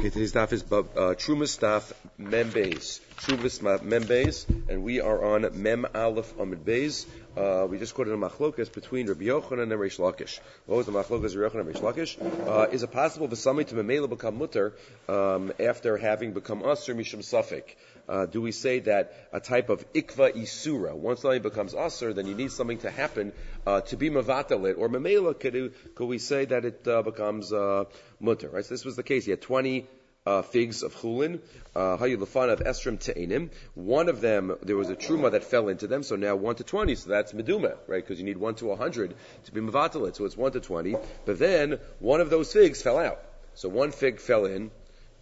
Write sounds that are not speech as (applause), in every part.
Okay, today's staff is uh, Truma staff Membeis. Truma Membeis, and we are on Mem Aleph Amid Beis. Uh, we just quoted a machlokas between Rabbi Yochanan and Reish Lakish. What was the machlokas Rabbi Yochanan and Reish Lakish? Uh, is it possible for somebody to memela become mutter um, after having become usher mishum safik? Uh, do we say that a type of ikva isura, once something becomes usher, then you need something to happen uh, to be mavatalit, or memela, could, could we say that it uh, becomes uh, mutter? Right? So this was the case. He had 20 uh, figs of chulin, uh, hayulafan of estrim te'enim. One of them, there was a truma that fell into them, so now 1 to 20, so that's meduma, right? Because you need 1 to 100 to be mavatalit, so it's 1 to 20. But then, one of those figs fell out. So one fig fell in,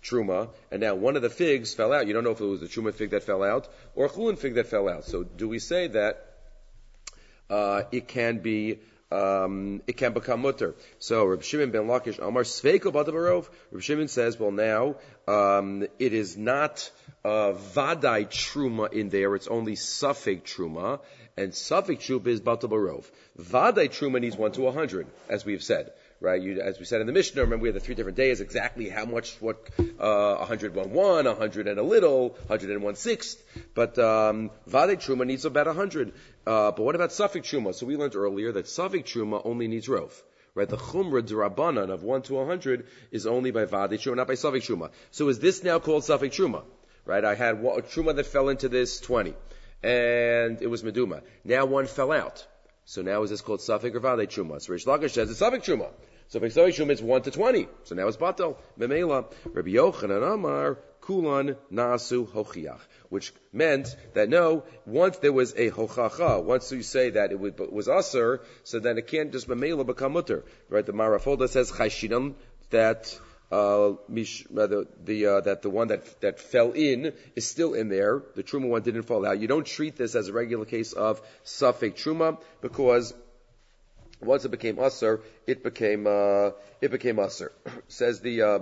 truma, and now one of the figs fell out. You don't know if it was a truma fig that fell out or a chulin fig that fell out. So do we say that uh, it can be um, it can become mutter. So Reb Shimon ben Lakish Amar Sveiko Badabarov. Reb Shimon says, well now um, it is not uh, vadai truma in there; it's only suffix truma, and suffix truma is Badabarov. Vadai truma needs one to a hundred, as we have said right? You, as we said in the Mishnah, remember we had the three different days, exactly how much, what, uh, 101 one, 100 and a little, 101 sixth. But, um, Vade Truma needs about 100. Uh, but what about Suffolk Truma? So we learned earlier that Suffolk Truma only needs Rov. Right, the chumra drabanan of one to hundred is only by vade truma, not by safek truma. So is this now called safek truma? Right, I had a truma that fell into this twenty, and it was meduma. Now one fell out. So now is this called Safik or Vade Truma? So Rish Lakish says it's Safik Truma. So Safik Truma is 1 to 20. So now it's Batel. Memela. Rabbi Yochanan Amar Kulan Nasu Hochiach. Which meant that no, once there was a Hochacha, once you say that it was Aser, so then it can't just Memela become Mutter. Right? The Marafolda says Chayshinam, that uh, the, the uh, that the one that that fell in is still in there. The truma one didn't fall out. You don't treat this as a regular case of suffix truma because once it became usher, it became uh, it became usher. (clears throat) Says the uh,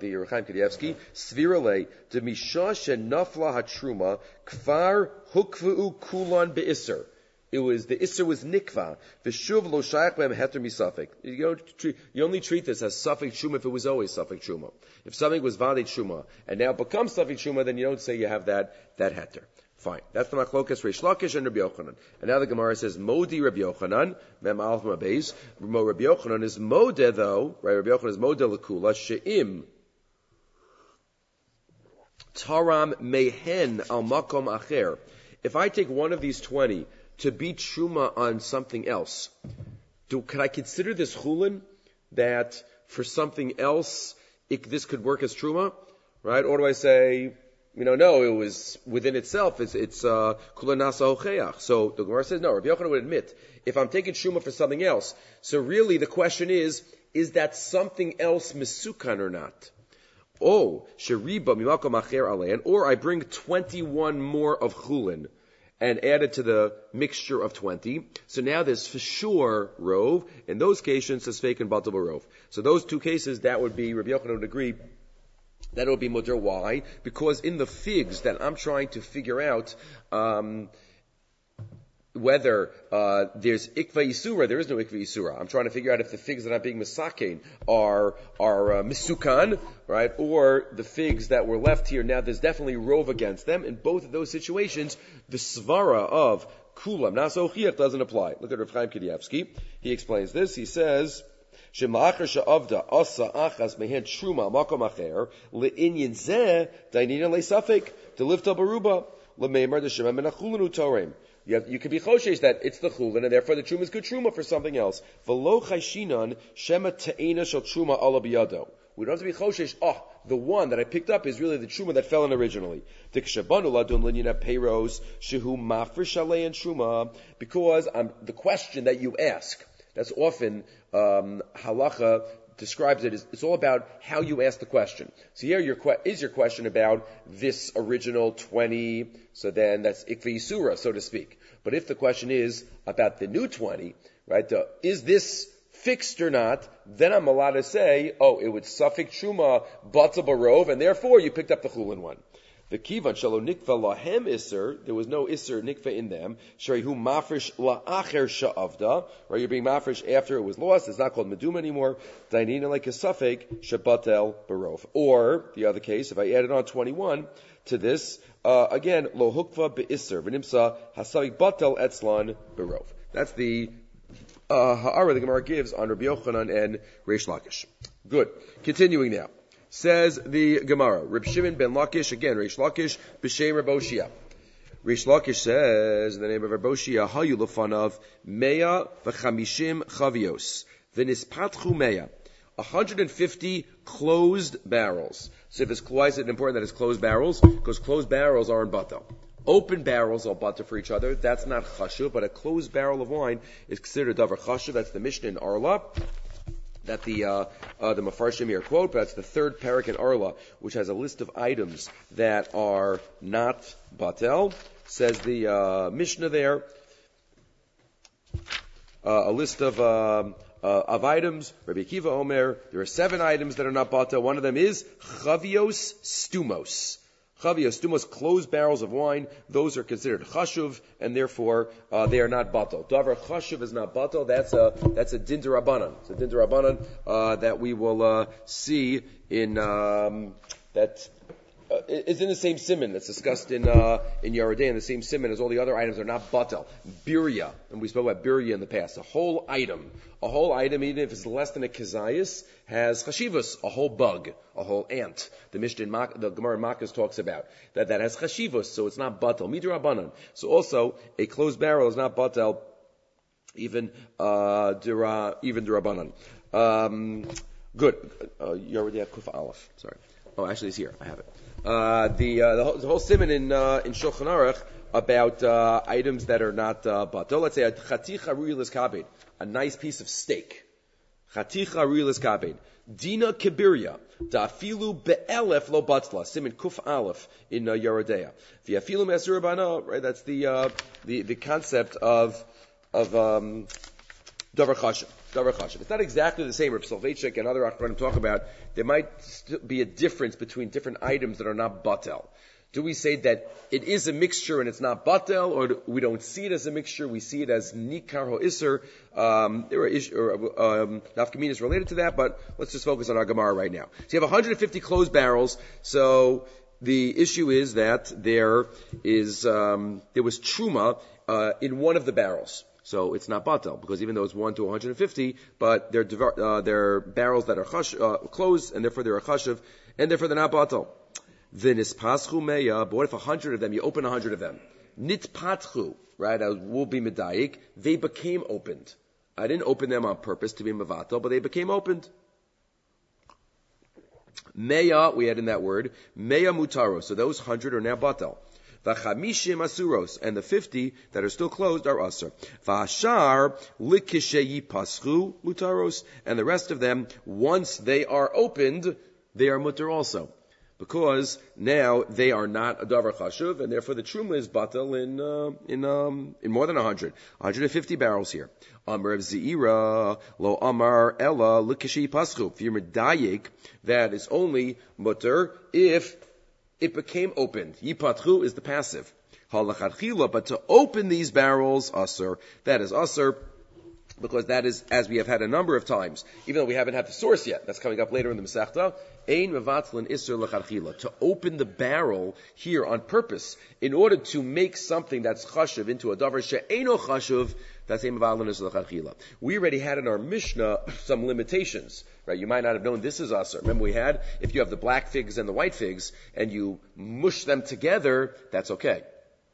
the Reb Chaim Kanievsky, Svirale de mishash nafla hatruma kfar hukvu kulan beisser it was the Isser was nikva. The shuv lo shayach b'hem heter misafik. You you only treat this as suffik shuma if it was always suffik shuma. If something was vadet shuma and now becomes suffik shuma, then you don't say you have that that heter. Fine. That's the machlokas Reish Lakish and Rabbi Yochanan. And now the Gemara says Modi Rabbi Yochanan Mem Alf Mabeis. Rabbi Yochanan is Modeh though. Right? Rabbi Yochanan is Modeh lekula sheim. Taram mehen al makom acher. If I take one of these twenty to be truma on something else. Do, could I consider this chulin that for something else it, this could work as truma, right? Or do I say, you know, no, it was within itself. It's it's uh, uh, So the Gemara says no. Rabbi Yochanan would admit if I'm taking shuma for something else. So really, the question is, is that something else misukan or not? Oh, sheriba mimakom acher alein, or I bring 21 more of chulin and added to the mixture of 20. So now there's for sure rove. In those cases, it's fake and batal rove. So those two cases, that would be, Rabbi Yochanan would agree, that would be mutter. Why? Because in the figs that I'm trying to figure out, um, whether uh, there's ikva yisura, there is no ikva yisura. I'm trying to figure out if the figs that are being misakein are are uh, misukan, right, or the figs that were left here. Now there's definitely rove against them. In both of those situations, the svara of kulam nasochiach doesn't apply. Look at Rav Chaim Kanievsky. He explains this. He says. Shemachar sha'avda asa achas mehen truma makom acher le'inyin zeh dainina le'safik to lift up aruba le'meimar de shemem menachulinu torem. You, have, you can be choshesh that it's the chulin, and therefore the truma is good truma for something else. V'lo chayshinan shema te'ena shel truma ala biyado. We don't have to be choshesh. Oh, the one that I picked up is really the truma that fell in originally. Dikshabanu ladun linyana and truma. Because um, the question that you ask, that's often um, halacha describes it it's all about how you ask the question. So here your que- is your question about this original 20, so then that's ikvi surah, so to speak. But if the question is about the new 20, right, is this fixed or not, then I'm allowed to say, oh, it would suffix truma, batzah barov, and therefore you picked up the chulin one. The kivan shalo nikva lahem iser. There was no iser nikva in them. Sharihu mafresh la'acher sha'avda. Right, you're being mafresh after it was lost. It's not called meduma anymore. Dainina like a suffix shabatel barov. Or the other case, if I added on 21 to this, uh, again lo hukva beiser v'nimsa hasavik batel etzlan barov. That's the uh, ha'ara the Gemara gives on Rabbi Yochanan and Reish Lakish. Good. Continuing now. Says the Gemara, Reb Shimon ben Lakish, again, Reish Lakish, B'Shem Raboshia. Reish Lakish says, in the name of Raboshia, Hayu Lefanav, Mea v'chamishim chavios, v'nispatchu mea. 150 closed barrels. So if it's, why is it important that it's closed barrels? Because closed barrels are in batel. Open barrels are butter for each other. That's not chashuv, but a closed barrel of wine is considered davar chashuv. That's the Mishnah in Arla that the uh, uh, the Mefarshim here quote, but that's the third parak in Arla, which has a list of items that are not batel. Says the uh, Mishnah there, uh, a list of um, uh, of items. Rabbi Akiva Omer, there are seven items that are not batel. One of them is chavios stumos. Chavios, stumos, closed barrels of wine, those are considered chashuv, and therefore uh, they are not batal. Davar chashuv is not batal. That's a that's a din It's a din uh, that we will uh, see in um, that uh, is in the same simon that's discussed in uh, in Yeridei, in the same simon as all the other items are not batel. Birya, and we spoke about birya in the past. A whole item, a whole item, even if it's less than a kizayis, has chashivas, a whole bug, a whole ant. The Mishnah, Mak- the Gemara Makkos talks about that that has chashivas, so it's not batel. Midrabanan. So also a closed barrel is not batel, even uh, dira, even dirabanan. Um, good. Uh, Yeridei Kuf Aleph. Sorry. Oh, actually, it's here. I have it. Uh, the, uh, the, whole, whole simon in uh, in Shulchan Aruch about uh, items that are not uh, bato. Let's say a chaticha ruilas kabed, a nice piece of steak. Chaticha ruilas kabed. Dina kibiria. Da'afilu be'elef lo batla. Simon kuf aleph in uh, Yoreh Deah. V'afilu mesur right? That's the, uh, the, the concept of, of, um, davar chashem. It's not exactly the same. Reb Soloveitchik and other Achronim talk about there might be a difference between different items that are not batel. Do we say that it is a mixture and it's not batel, or we don't see it as a mixture? We see it as nikar ho iser. Um, there are issues, um, nafkaminas related to that, but let's just focus on our Gemara right now. So you have 150 closed barrels. So the issue is that there is um, there was truma uh, in one of the barrels. So it's not batal because even though it's one to 150, but they're uh, they're barrels that are chash, uh, closed and therefore they're a chashiv and therefore they're not batal. V'nispaschu meya. But what if hundred of them? You open hundred of them. Nitpatchu. Right? I will be medayik. They became opened. I didn't open them on purpose to be mavatal, but they became opened. Meya, we add in that word, meya mutaro. So those hundred are now batal. And the fifty that are still closed are asur. V'ashar likisheyi paschu mutaros, and the rest of them, once they are opened, they are mutar also. Because now they are not a davar chashuv, and therefore the truma is batal in uh, in um, in more than 100, 150 barrels here. Amar of Zeira, lo Amar Ella Likishi Paschu. If you're that is only mutter if it became opened. Yipatchu is the passive. Halachadchila, but to open these barrels, asur, that is asur, because that is, as we have had a number of times, even though we haven't had the source yet, that's coming up later in the Masechta, ein mevatlin lechadchila, to open the barrel here on purpose, in order to make something that's chashuv into a davar she'eno chashuv, that's ein mevatlin lechadchila. We already had in our Mishnah some limitations right? You might not have known this is usr. Remember we had, if you have the black figs and the white figs, and you mush them together, that's okay.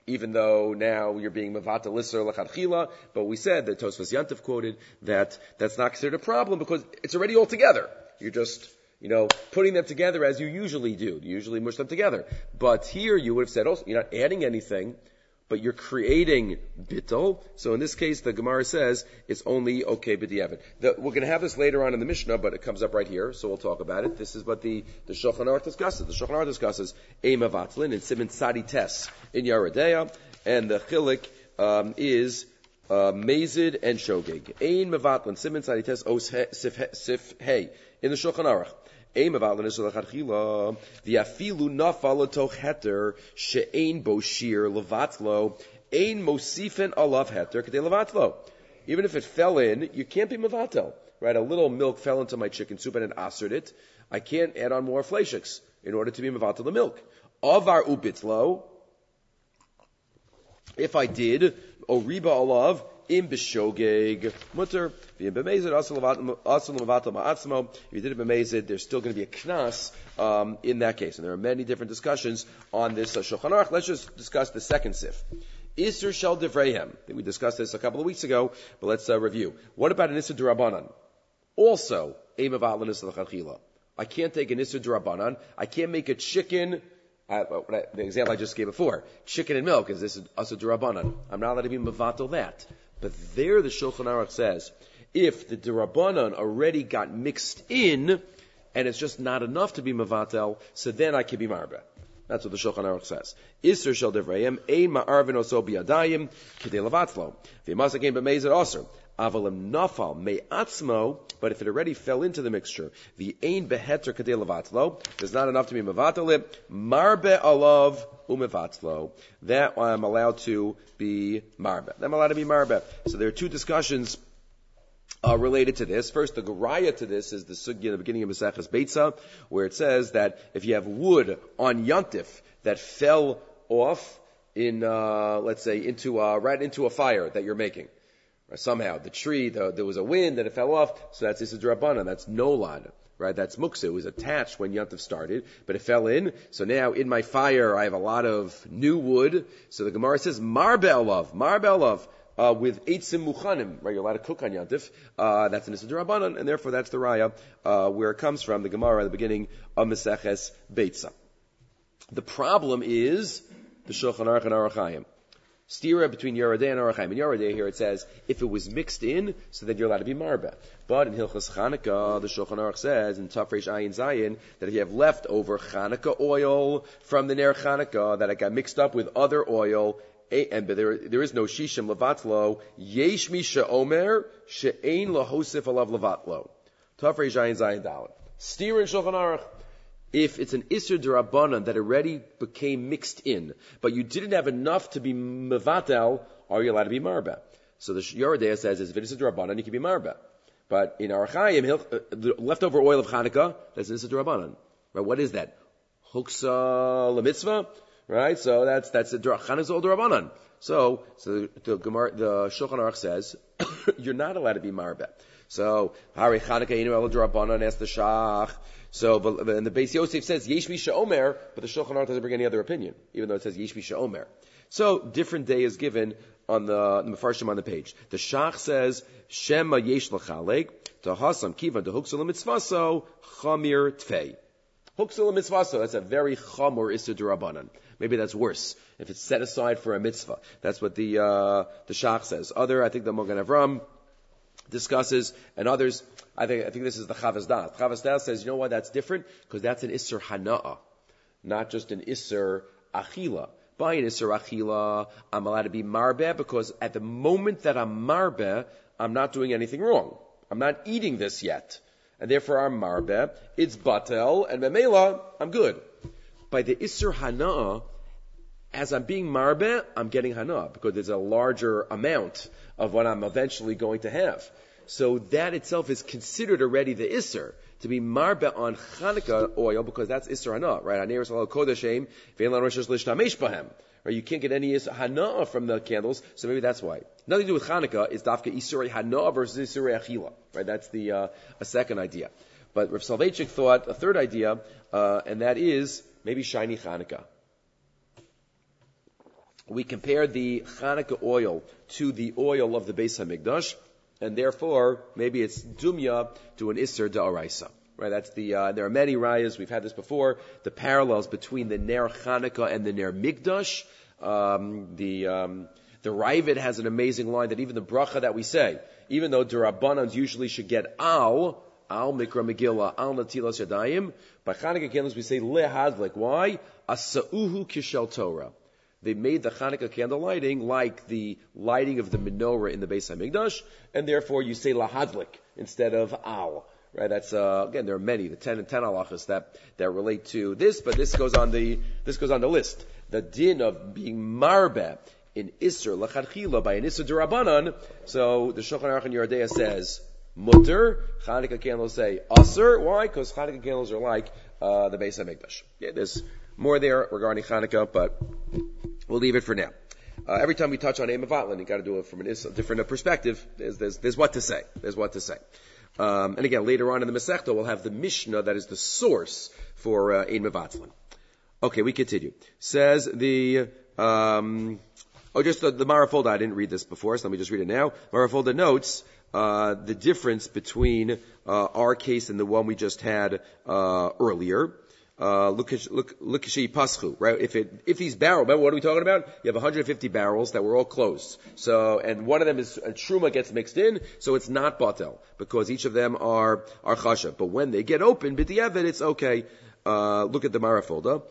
Even though now you're being mavata lisser lachadchila, but we said that Tosfos Yantif quoted that that's not considered a problem because it's already all together. You're just, you know, putting them together as you usually do. You usually mush them together. But here you would have said, oh, you're not adding anything but you're creating bittel. So in this case, the Gemara says it's only okay b'diavad. We're going to have this later on in the Mishnah, but it comes up right here, so we'll talk about it. This is what the, the Shulchan Aruch discusses. The Shulchan Aruch discusses Ema Vatlin and Simon Tzadi Tes in Yoreh Deah, and the Chilik um, is uh, Mazid and Shogeg. Ein Mevatlin, Simon Tzadi Tes Os Sif Hey in the Shulchan Aruch. Even if it fell in, you can't be Mavatel. Right? A little milk fell into my chicken soup and it astered it. I can't add on more fleishiks in order to be Mavatel the milk. Of our Ubitlo, if I did, Oriba Alav, im b'shogeg mutter v'im b'mezid asal levatal ma'atzmo. If you did it b'mezid, there's still going to be a knas um, in that case. And there are many different discussions on this uh, Shulchan Aruch. Let's just discuss the second sif. Isser shel devrehem. We discussed this a couple of weeks ago, but let's uh, review. What about an Isser durabanan? Also, aim of atlanis I can't take an Isser durabanan. I can't make a chicken I, the example I just gave before, chicken and milk, is this asa durabanan? I'm not allowed to be mavatal that. But there the Shulchan Aruch says, if the durabanan already got mixed in, and it's just not enough to be mavatel, so then I can be marba. That's what the Shulchan Aruch says. Isser shel devrayim, ein ma'arvin oso biyadayim. Avalim nafal me'atzmo, but if it already fell into the mixture, the ein beheter kadei levatlo, there's not enough to be mevatel marbe alav umevatzlo. That I'm allowed to be marbe. I'm allowed to be marbe. So there are two discussions uh, related to this. First, the garaya to this is the sugya in the beginning of Maseches Beitza, where it says that if you have wood on yontif that fell off in, uh, let's say, into right into a fire that you're making, or somehow the tree, the, there was a wind and it fell off, so that's Issa that's no nolad right? That's muksa. It was attached when Yantav started, but it fell in. So now in my fire, I have a lot of new wood. So the Gemara says, Marbelov, Marbelov. Uh, with eitzim muchanim, right? You're allowed to cook on yantif. Uh, that's an Rabbanan, and therefore that's the raya uh, where it comes from. The Gemara at the beginning of Meseches Beitza. The problem is the Shulchan Aruch and Orach Chaim. Stira between Yoreh Deah and Orach Chaim. In Yoreh Deah here it says, if it was mixed in, so then you're allowed to be marba. But in Hilchas Chanukah, the Shulchan Aruch says, in Tafresh Ayin Zayin, that you have leftover Chanukah oil from the Ner Chanukah, that it got mixed up with other oil, and but there, there is no shishim levatlo, yesh misha omer, she'ein lahosif alav levatlo. Tafresh Ayin Zayin Dalit. Stira in Shulchan Aruch, if it's an Isser Durabanan that already became mixed in, but you didn't have enough to be Mevatel, are you allowed to be Marba? So the Yoredea says, if it's a Durabanan, you can be Marba. But in Orach Chaim, uh, the leftover oil of Hanukkah, that's an Isser Durabanan. Right? What is that? Huksa Lamitzvah? Right? So that's, that's a Chanukah's old Durabanan. So, so the, the, the Shulchan Aruch says, (coughs) you're not allowed to be Marba. So, Hari Chanukah Inu El Durabanan, asked the Shach, so, but, and the Beis Yosef says Yesh Omer, but the Shulchan Aruch doesn't bring any other opinion, even though it says Yesh Omer. So, different day is given on the, the on the page. The Shach says Shema Yesh Lachalek to Hasam Kiva to Huksal Mitzvaso Chamir Tfei. Huksal Mitzvaso. That's a very chamor Issa Durabanan. Maybe that's worse if it's set aside for a mitzvah. That's what the uh, the Shach says. Other, I think the Mogan Avram discusses, and others, I think, I think this is the Chavas Das. Says, you know why that's different? Because that's an Isser Hana'a, not just an Isser Achila. By an Isser Achila, I'm allowed to be Marbe because at the moment that I'm Marbe, I'm not doing anything wrong. I'm not eating this yet. And therefore I'm Marbe. It's Batel, and Memela, I'm good. By the Isser Hana'a, as I'm being marbe, I'm getting hana because there's a larger amount of what I'm eventually going to have. So that itself is considered already the Isser, to be marbe on Chanukah oil, because that's Isser Hana, right? Right? You can't get any Hana from the candles, so maybe that's why. Nothing to do with Chanukah, it's Dafka Isser Hana versus Isser Achila, right? That's the, uh, a second idea. But Rav Soloveitchik thought a third idea, uh, and that is maybe shiny Chanukah we compare the Chanukah oil to the oil of the Beis Hamikdash, and therefore maybe it's dumya to an Isser da'araisa. Right, that's the, uh, there are many rayas, we've had this before, the parallels between the Ner Chanukah and the Ner Mikdash. Um, the, um, the Ravid has an amazing line that even the bracha that we say, even though Durabbanans usually should get al, al mikra megillah, al natilas yadayim, by Chanukah candles we say lehadlik. Why? Asa'uhu kishel Torah they made the Hanukkah candle lighting like the lighting of the menorah in the Beis Hamikdash, and therefore you say lahadlik instead of al. Right? That's uh, again there are many the ten and ten halachas that that relate to this, but this goes on the this goes on the list. The din of being marbe in Isser lachadchila by an Isser derabanan. So the Shulchan Aruch and Yoreh Deah says mutter. Chanukah candles say aser. Why? Because Chanukah candles are like uh, the Beis Hamikdash. Yeah, there's more there regarding Chanukah, but we'll leave it for now. Uh, every time we touch on Eim Avatlan, you got to do it from a different perspective. There's, there's, there's what to say. There's what to say. Um, and again, later on in the Masechta, we'll have the Mishnah that is the source for uh, Ein Mevatzlan. Okay, we continue. Says the, um, oh, just the, the Marafolda, I didn't read this before, so let me just read it now. Marafolda notes, uh, the difference between, uh, our case and the one we just had, uh, earlier. Uh, look, look, look, paschu, right? If it, if these barrels, remember what are we talking about? You have 150 barrels that were all closed. So, and one of them is, and truma gets mixed in, so it's not batel, because each of them are, are chasha. But when they get open, b'di'evet, it's okay. Uh, look at the Marafolda.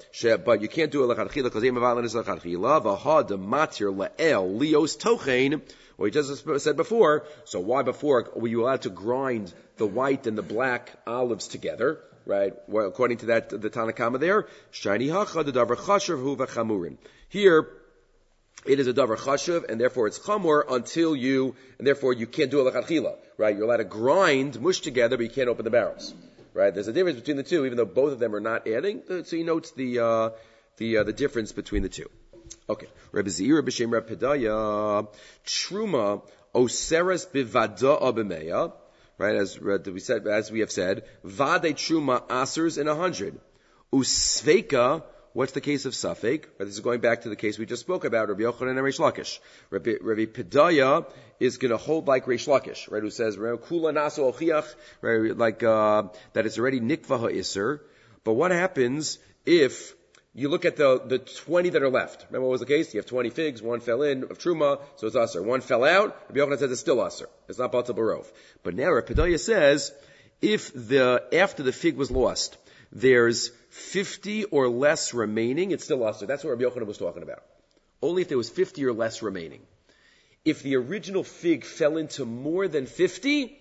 But you can't do a lechatchila because Yom Avalin is lechatchila. V'ha matir le'el lios tochein. Well, he just said before. So why before were you allowed to grind the white and the black olives together? Right? Well, according to that, the Tanakama there, shiny hacha the davar chashav hu v'chamurin. Here, it is a davar chashav, and therefore it's chamur until you, and therefore you can't do a lechatchila, right? You're allowed to grind, mush together, but you can't open the barrels, right? There's a difference between the two, even though both of them are not adding. So he notes the uh, the uh, the difference between the two. Okay, Rebbe Zeir, B'Shem Reb Pedaya, Truma Oseres Bivada Abimeya right? As we said, as we have said, vade truma asers in a hundred. Usveka, what's the case of Safek? This is going back to the case we just spoke about, Rabbi Yochanan and Reish Lakish. Rabbi, Rabbi Pedaya is going to hold like Reish Lakish, right? Who says, Kula naso ochiach, right? Like, uh, that it's already nikvaha iser. But what happens if you look at the, the 20 that are left. Remember what was the case? You have 20 figs, one fell in of truma, so it's usher. One fell out, Rabbi Yochanan says it's still usher. It's not batal barov. But now Pedaya says, if the, after the fig was lost, there's 50 or less remaining, it's still usher. That's what Rabbi Yochanan was talking about. Only if there was 50 or less remaining. If the original fig fell into more than 50,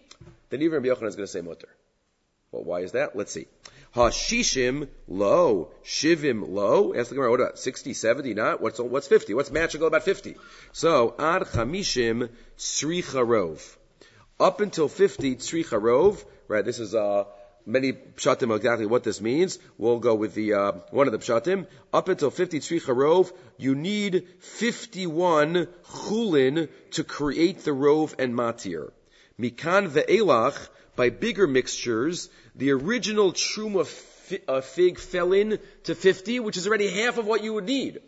then even Rabbi Yochanan is going to say mutter. Well, why is that? Let's see. Hashishim low, shivim low. Ask the Gemara, what about 60, 70, not? What's, what's 50? What's magical about 50? So, ad chamishim tzricha Up until 50, tzricha Right, this is, uh, many pshatim exactly what this means. We'll go with the, uh, one of the pshatim. Up until 50 tzricha you need 51 chulin to create the rove and matir. Mikan ve'elach, by bigger mixtures, the original truma uh, fig fell in to 50, which is already half of what you would need.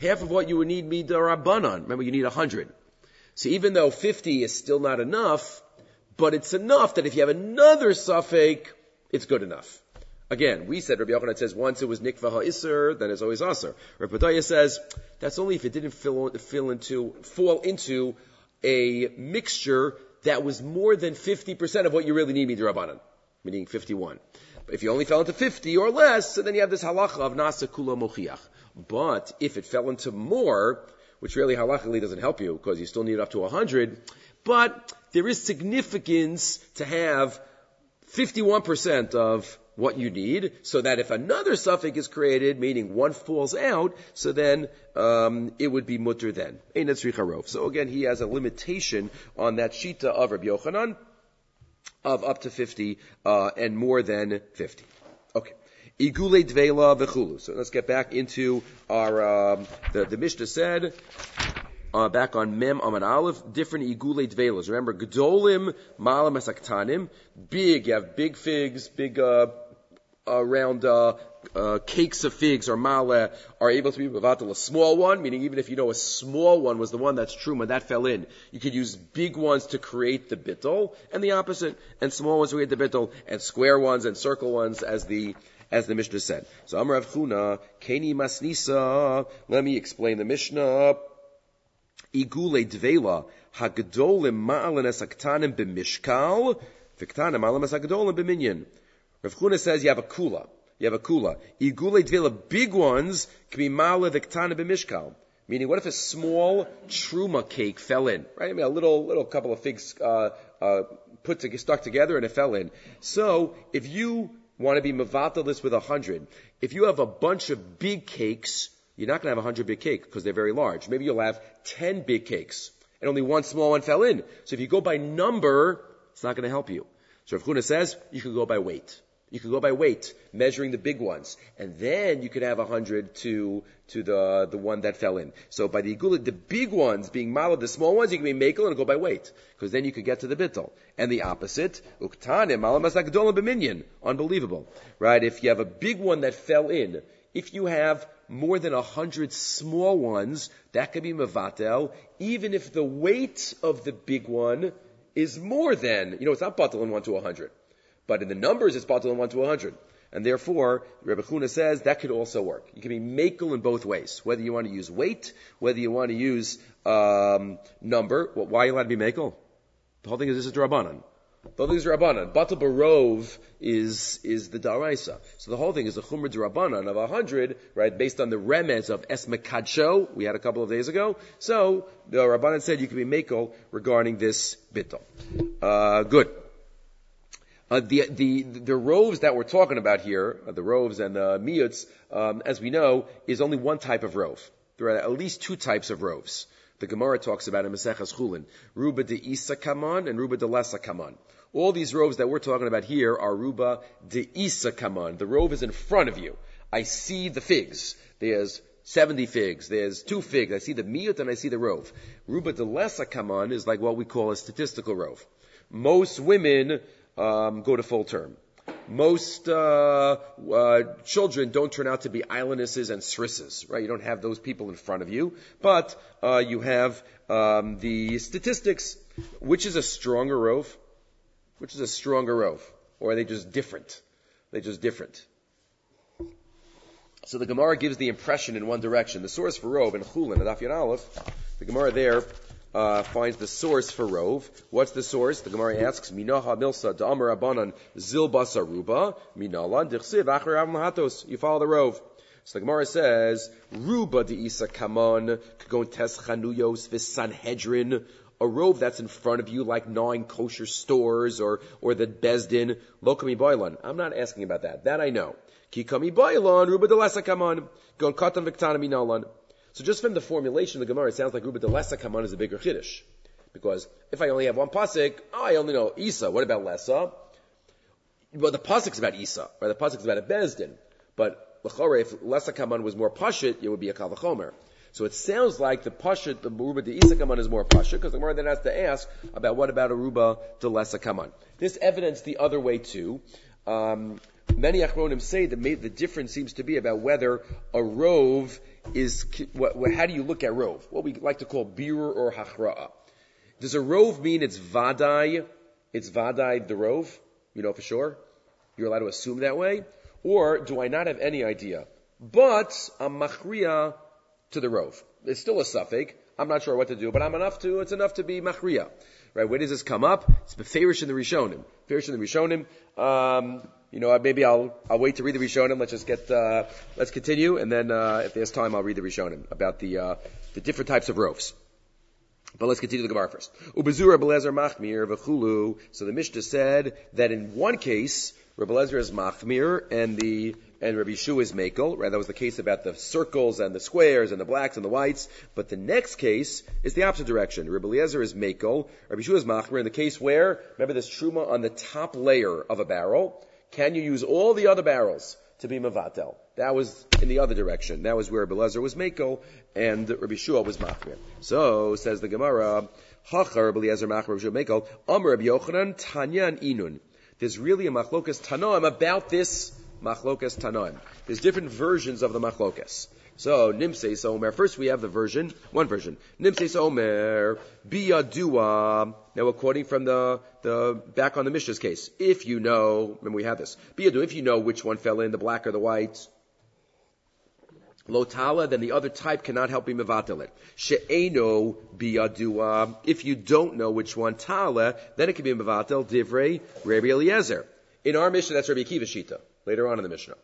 Half of what you would need midarabanan. Remember, you need 100. So even though 50 is still not enough, but it's enough that if you have another suffix, it's good enough. Again, we said Rabbi Yochanan says once it was nikva ha'isr, then it's always aser. Rabbi Pedaya says that's only if it didn't fill, fill into fall into a mixture that was more than 50% of what you really need midrabanan, meaning 51. But if you only fell into 50 or less, so then you have this halacha of nasa kula mochiach. But if it fell into more, which really halachically doesn't help you because you still need up to 100, but there is significance to have 51% of what you need, so that if another suffix is created, meaning one falls out, so then um, it would be mutter then. So again, he has a limitation on that shita of Rabbi Yochanan of up to 50 uh, and more than 50. Okay. Igule dvela v'chulu. So let's get back into our, um, the, the Mishnah said, uh, back on Mem Amad Aleph, different igule dvelas. Remember, Gdolim Malam Asaktanim, big, you have big figs, big, uh, around uh, uh, cakes of figs or male are able to be mevatel a small one, meaning even if you know a small one was the one that's true when that fell in, you could use big ones to create the bittel, and the opposite, and small ones to create the bittel, and square ones and circle ones as the as the Mishnah said. So Amar Chuna, Keni Masnisa, let me explain the Mishnah. Igule Dvela, Hagdolim Ma'alan Esaktanim B'Mishkal, Viktanim Ma'alan Esakdolim B'Minyan. Rav Chuna says you have a kula. You have a kula. Igule dvela, big ones, can be mala b'mishkal. Meaning, what if a small truma cake fell in? Right? I mean, a little, little couple of figs, uh, uh, put to, stuck together and it fell in. So if you want to be mavatal this with a hundred, if you have a bunch of big cakes, you're not going to have a hundred big cakes because they're very large. Maybe you'll have ten big cakes and only one small one fell in. So if you go by number, it's not going to help you. So if Huna says you could go by weight. You could go by weight, measuring the big ones, and then you could have a hundred to to the the one that fell in. So by the igula, the big ones being modeled, the small ones you can be makel and go by weight, because then you could get to the bittel. And the opposite, uktanim b'minyan, unbelievable, right? If you have a big one that fell in, if you have more than a hundred small ones, that could be mavatel, even if the weight of the big one is more than, you know, it's not batal in one to a hundred. But in the numbers, it's batal in 1 to 100. And therefore, Rebbe Chuna says that could also work. You can be makel in both ways. Whether you want to use weight, whether you want to use um, number. Well, why are you allowed to be makel? The whole thing is this is Rabbanan. The whole thing is Rabbanan. Batal Barov is, is the Daraisa. So the whole thing is a Chumra Rabbanan of hundred, right, based on the remez of Esmekadsho, we had a couple of days ago. So the Rabbanan said you can be makel regarding this bittel. Uh, good. Uh, the, the, the roves that we're talking about here, uh, the roves and the miuts, um, as we know, is only one type of rove. There are at least two types of roves. The Gemara talks about in Maseches Chulin, Ruba de Isa Kaman and Ruba de Lesa Kaman. All these roves that we're talking about here are Ruba de Isa Kaman. The rove is in front of you. I see the figs. There's 70 figs. There's two figs. I see the miut and I see the rove. Ruba de Lesa Kaman is like what we call a statistical rove. Most women um, go to full term. Most uh, uh, children don't turn out to be islandesses and srisses, right? You don't have those people in front of you, but uh, you have um, the statistics. Which is a stronger rove? Which is a stronger rove? Or are they just different? They're just different. So the Gemara gives the impression in one direction. The source for rove in Chulin and Afyan Aleph, the Gemara there uh, finds the source for rove. What's the source? The Gemara asks, Minaha milsa da'amar abanan zilbasa ruba, minalan dichsiv acher hatos. You follow the rove. So the Gemara says, Ruba de Isa Kaman, Kagon Tes Chanuyos Sanhedrin, a rove that's in front of you, like nine kosher stores or, or the Bezdin, Lokami Boilan. I'm not asking about that. That I know. Kikami Boilan, Ruba de Lesa Kaman, Gon Katan Viktana Minalan. So just from the formulation of the Gemara, it sounds like Ruba de Lessa Kaman is a bigger Kiddush. Because if I only have one pasuk, oh, I only know Isa. What about Lessa? Well, the pasuk's about Isa, right? The pasuk's about a Bezdin. But L'chore, if Lessa Kaman was more Pashit, it would be a Kavachomer. So it sounds like the Pashit, the Ruba de Isa Kaman is more Pashit, because the Gemara then has to ask about what about a Ruba de Lesa Kaman. This evidence the other way too. Um, many Achronim say that the difference seems to be about whether a rove is what, what, how do you look at rove? What we like to call birur or hachra'a. Does a rove mean it's vadai? It's vadai the rove? You know for sure? You're allowed to assume that way? Or do I not have any idea? But I'm machriya to the rove. It's still a suffix. I'm not sure what to do, but I'm enough to, it's enough to be machriya. Right? Where does this come up? It's beferish in the Rishonim. Beferish in the Rishonim. Um, you know, maybe I'll I'll wait to read the Rishonim. Let's just get uh, let's continue, and then uh, if there's time, I'll read the Rishonim about the uh, the different types of roofs. But let's continue the Gemara first. Ubezura Belezer Machmir v'chulu. So the Mishnah said that in one case, Rebbe is Machmir, and the and Rabbi Yeshua is Makel, right? That was the case about the circles and the squares and the blacks and the whites. But the next case is the opposite direction. Rabbi Eliezer is Makel, Rabbi Yeshua is Machmir, in the case where, remember this truma on the top layer of a barrel, can you use all the other barrels to be Mavatel? That was in the other direction. That was where Belezer was Mako and Rabbi Shua was Machmir. So, says the Gemara, Hachar Beliezer Machmir Rabbi Shua Mako, Amr Rabbi Yochanan, Tanya and Inun. There's really a machlokas tanoim about this machlokas tanoim. There's different versions of the machlokas. So Nimseis Omer. First we have the version, one version. Nimseis Omer biyadua. Now we're quoting from the the back on the Mishnah's case. If you know, remember we have this. Biyadu. If you know which one fell in, the black or the white. Lotala, then the other type cannot help be mevatel it. She'eno biyadua. If you don't know which one tala, then it can be mevatel divrei Rabbi Eliezer. In our Mishnah, that's Rabbi Akiva Shita. Later on in the Mishnah.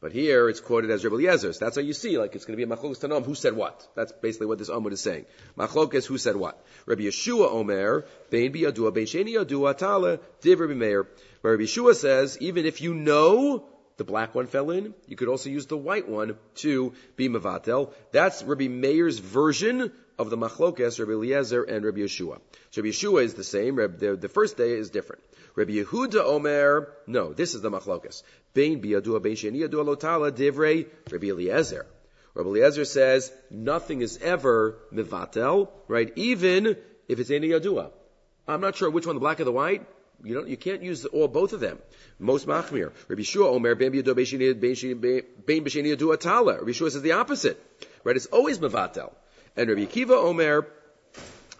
But here it's quoted as Rebbe Eliezer. So that's how you see, like it's going to be a machlokes tanom. Who said what? That's basically what this Amud is saying. Machlokes, who said what? Rabbi Yeshua Omer, Bein Biyadua, Bein Sheni Yadua, Tala, Div Rabbi Meir. Where Rabbi Yeshua says, even if you know the black one fell in, you could also use the white one to be Mavatel. That's Rabbi Meir's version of the machlokes, Rabbi Eliezer and Rabbi Yeshua. So Rabbi Yeshua is the same. The, the first day is different. Rabbi Yehuda Omer, no, this is the machlokas. Bein biyadua bein sheni yadua lotala divrei Rabbi Eliezer. Rabbi Eliezer says nothing is ever mivatel, right? Even if it's any yadua. I'm not sure which one, the black or the white. You don't, you can't use all both of them. Most machmir. Rabbi Shua Omer bein biyadua bein sheni yadua tala. Rabbi Shua says the opposite, right? It's always mivatel. And Rabbi Kiva Omer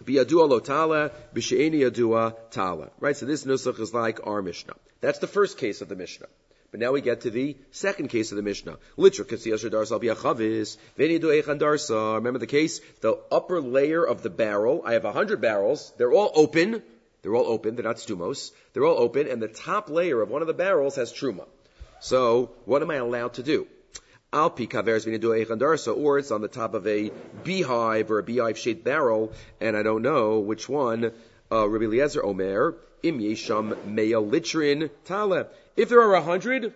Biyadua lo tala, yadua tala. Right, so this nusach is like our Mishnah. That's the first case of the Mishnah. But now we get to the second case of the Mishnah. Litra kasiyasher darsa biachavis, v'enidu eichan darsa. Remember the case? The upper layer of the barrel. I have a hundred barrels. They're all open. They're all open. They're not stumos. They're all open, and the top layer of one of the barrels has truma. So, what am I allowed to do? Alpi kaveres v'nidu or it's on the top of a beehive or a beehive-shaped barrel, and I don't know which one. Uh, Rabbi Eliezer Omer, im yesham mea litrin tale. If there are a hundred,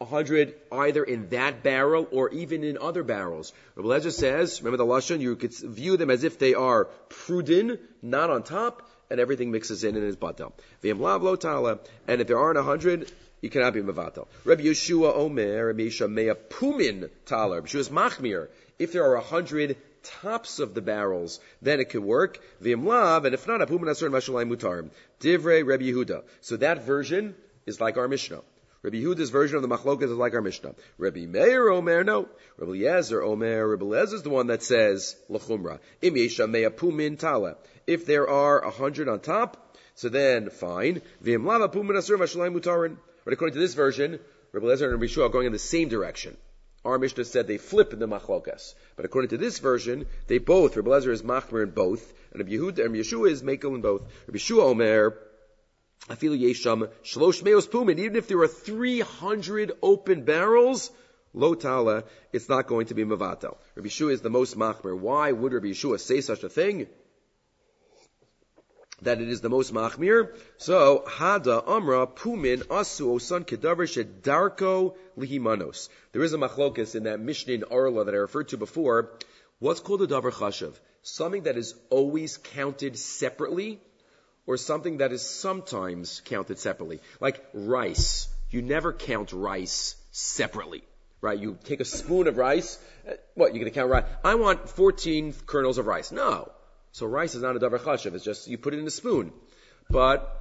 a hundred either in that barrel or even in other barrels. Rabbi Eliezer says, remember the lashon, you could view them as if they are prudin, not on top, and everything mixes in and is batel. V'im lav lo tala. And if there aren't a hundred, you cannot be mevatel. Rabbi Yeshua Omer, Rabbi Yeshua Mea Pumin. Rabbi Yeshua's Machmir. If there are a hundred tops of the barrels, then it could work. V'imlav, and if not, Apumin Asur Mashalai Mutarim. Divrei Rabbi Yehuda. So that version is like our Mishnah. Rabbi Yehuda's version of the Machlokas is like our Mishnah. Rabbi Meir Omer, no. Rabbi Yezer Omer, Rabbi Yezer is the one that says, L'chumra. Im Yesha Pumin Tala. If there are a hundred on top, so then fine. V'imlav Apumin Asur Mutarim. But according to this version, Rabbi Lezer and Rabbi Shua are going in the same direction. Our Mishnah said they flip in the machlokas. But according to this version, they both, Rabbi Lezer is machmer in both, and Rabbi Yehuda and Yeshua is makel in both. Rabbi Shua Omer, Afilu Yesham, Shlosh Meos Pumin, even if there are 300 open barrels, Lo Tala, it's not going to be Mavatel. Rabbi Shua is the most machmer. Why would Rabbi Yeshua say such a thing? That it is the most machmir. So, Hada Amra Pumin Asu Osan Kedavar Shedarko Lihimanos. There is a machlokas in that Mishnah in Arla that I referred to before. What's called a davar chashav? Something that is always counted separately, or something that is sometimes counted separately. Like rice. You never count rice separately. Right? You take a spoon of rice. Uh, what, you're going to count rice? I want 14 kernels of rice. No. So rice is not a davar chashav. It's just you put it in a spoon. But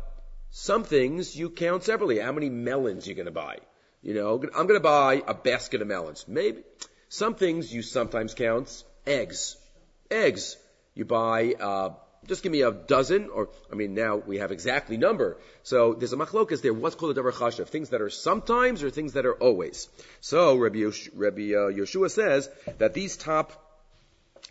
some things you count separately. How many melons you're going to buy? You know, I'm going to buy a basket of melons. Maybe some things you sometimes count eggs. Eggs. You buy. Uh, just give me a dozen, or I mean, now we have exactly number. So there's a machlokas there. What's called a davar chashav? Things that are sometimes or things that are always. So Rabbi, Rabbi uh, Yeshua says that these top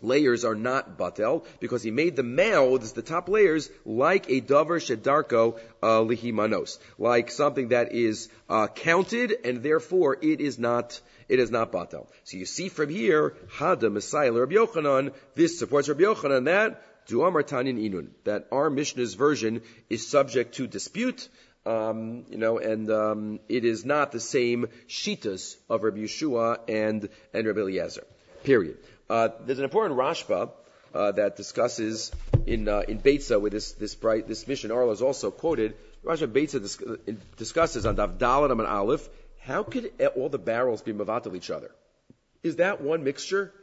layers are not batel because he made the mouths, the top layers, like a davar shedarko uh, lihimanos, like something that is uh, counted and therefore it is not it is not batel. So you see from here, Hada Messiah Rabbi Yochanan, this supports Rabbi Yochanan that Duamar Tanin Inun, that our Mishnah's version is subject to dispute. Um, you know, and um, it is not the same shitas of Rabbi Yeshua and and Rabbi Eliezer. Period. Uh, there's an important Rashba uh, that discusses in uh, in Beitza with this this bright this mission. Arla is also quoted. Rashba Beitza dis- discusses on Davdalat and Aleph. How could all the barrels be mavatal each other? Is that one mixture?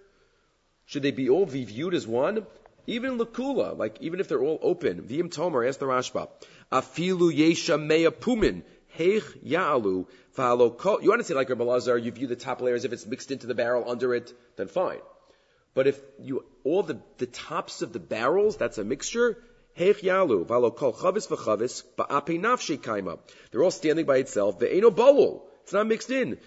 Should they be all be viewed as one? Even lakula, like even if they're all open. V'im Tomer, ask the Rashba. Afilu yesha mea pumin. Heich ya'alu. You want to say like Rabbi Lazar, you view the top layer as if it's mixed into the barrel under it, then fine. But if you, all the, the tops of the barrels, that's a mixture, They're all standing by itself. There ain't. It's not mixed in.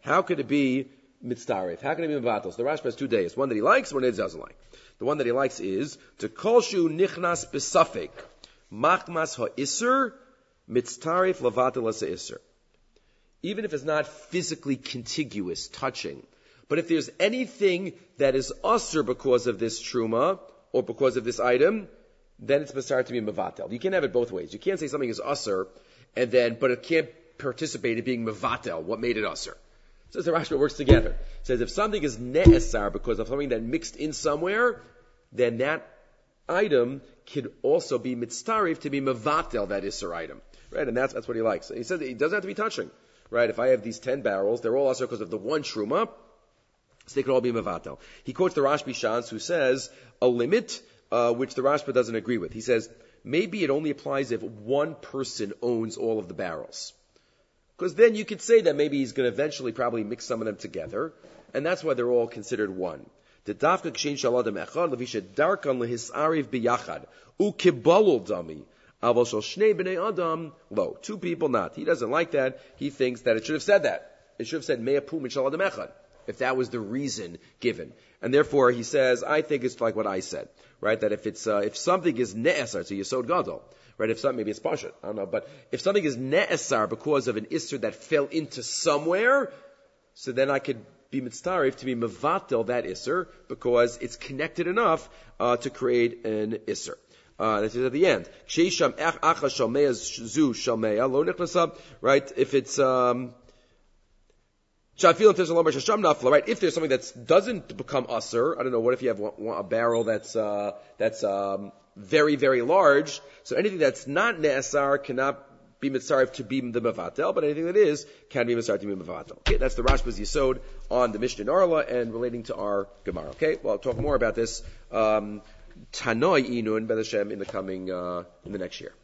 How could it be mitzdarif? How can it be mivatos? The Rashba has two days. One that he likes, one that he doesn't like. The one that he likes is to kolshu nichnas besafik machmas ha'isr mitzdarif lavatel iser. even if it's not physically contiguous, touching. But if there's anything that is usher because of this truma or because of this item, then it's masar to be mavatel. You can't have it both ways. You can't say something is usher and then, but it can't participate in being mavatel. What made it usher? So the Rashba works together. It says if something is ne'esar because of something that mixed in somewhere, then that item could also be mitzarif to be mavatel that isser item. Right? And that's, that's what he likes. He says it doesn't have to be touching. Right? If I have these ten barrels, they're all also because of the one truma, so they could all be mavatel. He quotes the Rashbi Shans who says a limit, uh, which the Rashba doesn't agree with. He says maybe it only applies if one person owns all of the barrels. Because then you could say that maybe he's going to eventually probably mix some of them together, and that's why they're all considered one. The dafka kshin shaladam echad darkan lehisariv biyachad dami shal shnei bnei adam lo. Two people not. He doesn't like that. He thinks that it should have said that. It should have said me'apu min shaladam echad if that was the reason given. And therefore, he says, I think it's like what I said, right? That if it's uh, if something is ne'esar, it's a yisod gadol, right? If something, maybe it's pashat, I don't know, but if something is ne'esar because of an isser that fell into somewhere, so then I could be mitzarif to be mevatel that isser because it's connected enough uh, to create an isser. Uh, this is at the end. Right? If it's um, Right? If there's something that doesn't become usser, I don't know. What if you have a barrel that's uh, that's um, very very large? So anything that's not ne'asar cannot be mitzarif to be the mevatel, but anything that is can be mitzarif to be mevatel. Okay, that's the Rashba's yisod on the Mishnah Orlah and relating to our Gemara. Okay, well I'll talk more about this um, Tanoi Inun Ben Hashem in the coming uh, in the next year.